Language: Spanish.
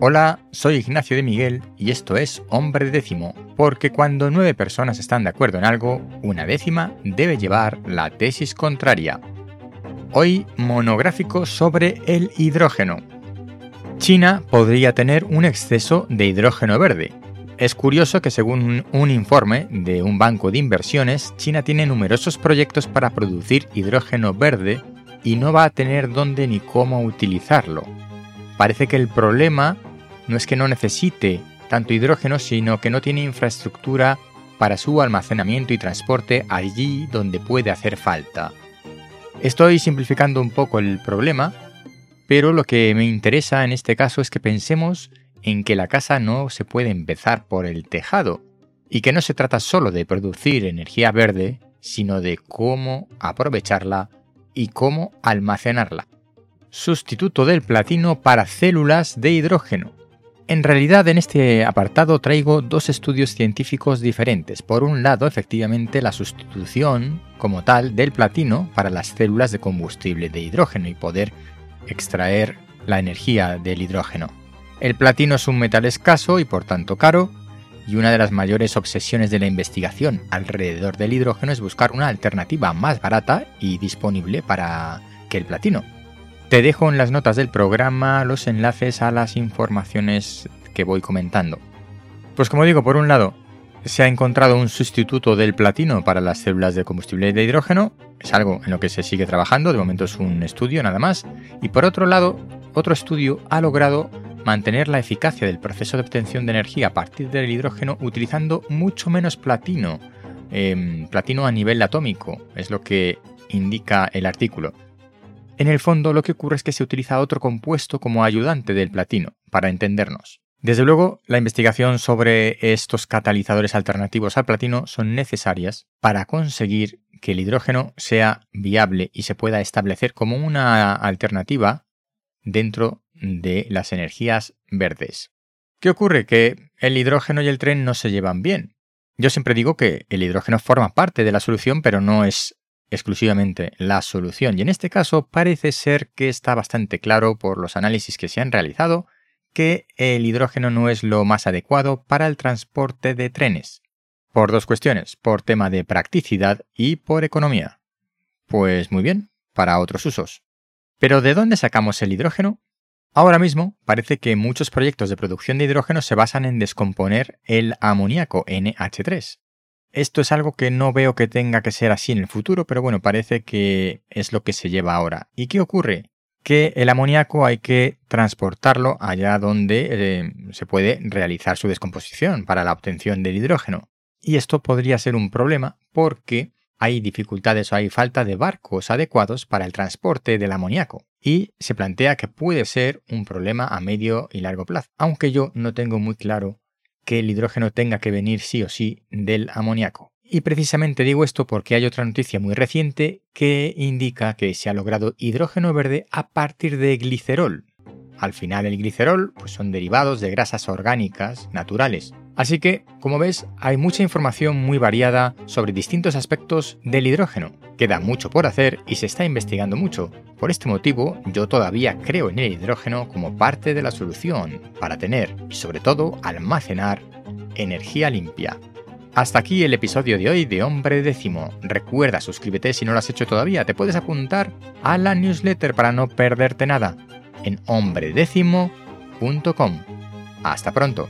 Hola, soy Ignacio de Miguel y esto es Hombre Décimo, porque cuando nueve personas están de acuerdo en algo, una décima debe llevar la tesis contraria. Hoy monográfico sobre el hidrógeno. China podría tener un exceso de hidrógeno verde. Es curioso que según un informe de un banco de inversiones, China tiene numerosos proyectos para producir hidrógeno verde y no va a tener dónde ni cómo utilizarlo. Parece que el problema no es que no necesite tanto hidrógeno, sino que no tiene infraestructura para su almacenamiento y transporte allí donde puede hacer falta. Estoy simplificando un poco el problema, pero lo que me interesa en este caso es que pensemos en que la casa no se puede empezar por el tejado, y que no se trata solo de producir energía verde, sino de cómo aprovecharla y cómo almacenarla. Sustituto del platino para células de hidrógeno. En realidad en este apartado traigo dos estudios científicos diferentes. Por un lado, efectivamente, la sustitución como tal del platino para las células de combustible de hidrógeno y poder extraer la energía del hidrógeno. El platino es un metal escaso y por tanto caro, y una de las mayores obsesiones de la investigación alrededor del hidrógeno es buscar una alternativa más barata y disponible para que el platino. Te dejo en las notas del programa los enlaces a las informaciones que voy comentando. Pues como digo, por un lado, se ha encontrado un sustituto del platino para las células de combustible de hidrógeno, es algo en lo que se sigue trabajando, de momento es un estudio nada más, y por otro lado, otro estudio ha logrado mantener la eficacia del proceso de obtención de energía a partir del hidrógeno utilizando mucho menos platino, em, platino a nivel atómico, es lo que indica el artículo. En el fondo lo que ocurre es que se utiliza otro compuesto como ayudante del platino, para entendernos. Desde luego, la investigación sobre estos catalizadores alternativos al platino son necesarias para conseguir que el hidrógeno sea viable y se pueda establecer como una alternativa dentro de las energías verdes. ¿Qué ocurre? Que el hidrógeno y el tren no se llevan bien. Yo siempre digo que el hidrógeno forma parte de la solución, pero no es exclusivamente la solución. Y en este caso parece ser que está bastante claro por los análisis que se han realizado que el hidrógeno no es lo más adecuado para el transporte de trenes. Por dos cuestiones, por tema de practicidad y por economía. Pues muy bien, para otros usos. Pero ¿de dónde sacamos el hidrógeno? Ahora mismo parece que muchos proyectos de producción de hidrógeno se basan en descomponer el amoníaco NH3, esto es algo que no veo que tenga que ser así en el futuro, pero bueno, parece que es lo que se lleva ahora. ¿Y qué ocurre? Que el amoníaco hay que transportarlo allá donde eh, se puede realizar su descomposición para la obtención del hidrógeno. Y esto podría ser un problema porque hay dificultades o hay falta de barcos adecuados para el transporte del amoníaco. Y se plantea que puede ser un problema a medio y largo plazo, aunque yo no tengo muy claro que el hidrógeno tenga que venir sí o sí del amoníaco. Y precisamente digo esto porque hay otra noticia muy reciente que indica que se ha logrado hidrógeno verde a partir de glicerol. Al final el glicerol pues son derivados de grasas orgánicas naturales. Así que, como ves, hay mucha información muy variada sobre distintos aspectos del hidrógeno. Queda mucho por hacer y se está investigando mucho. Por este motivo, yo todavía creo en el hidrógeno como parte de la solución para tener y sobre todo almacenar energía limpia. Hasta aquí el episodio de hoy de Hombre Décimo. Recuerda, suscríbete si no lo has hecho todavía. Te puedes apuntar a la newsletter para no perderte nada en hombredécimo.com. Hasta pronto.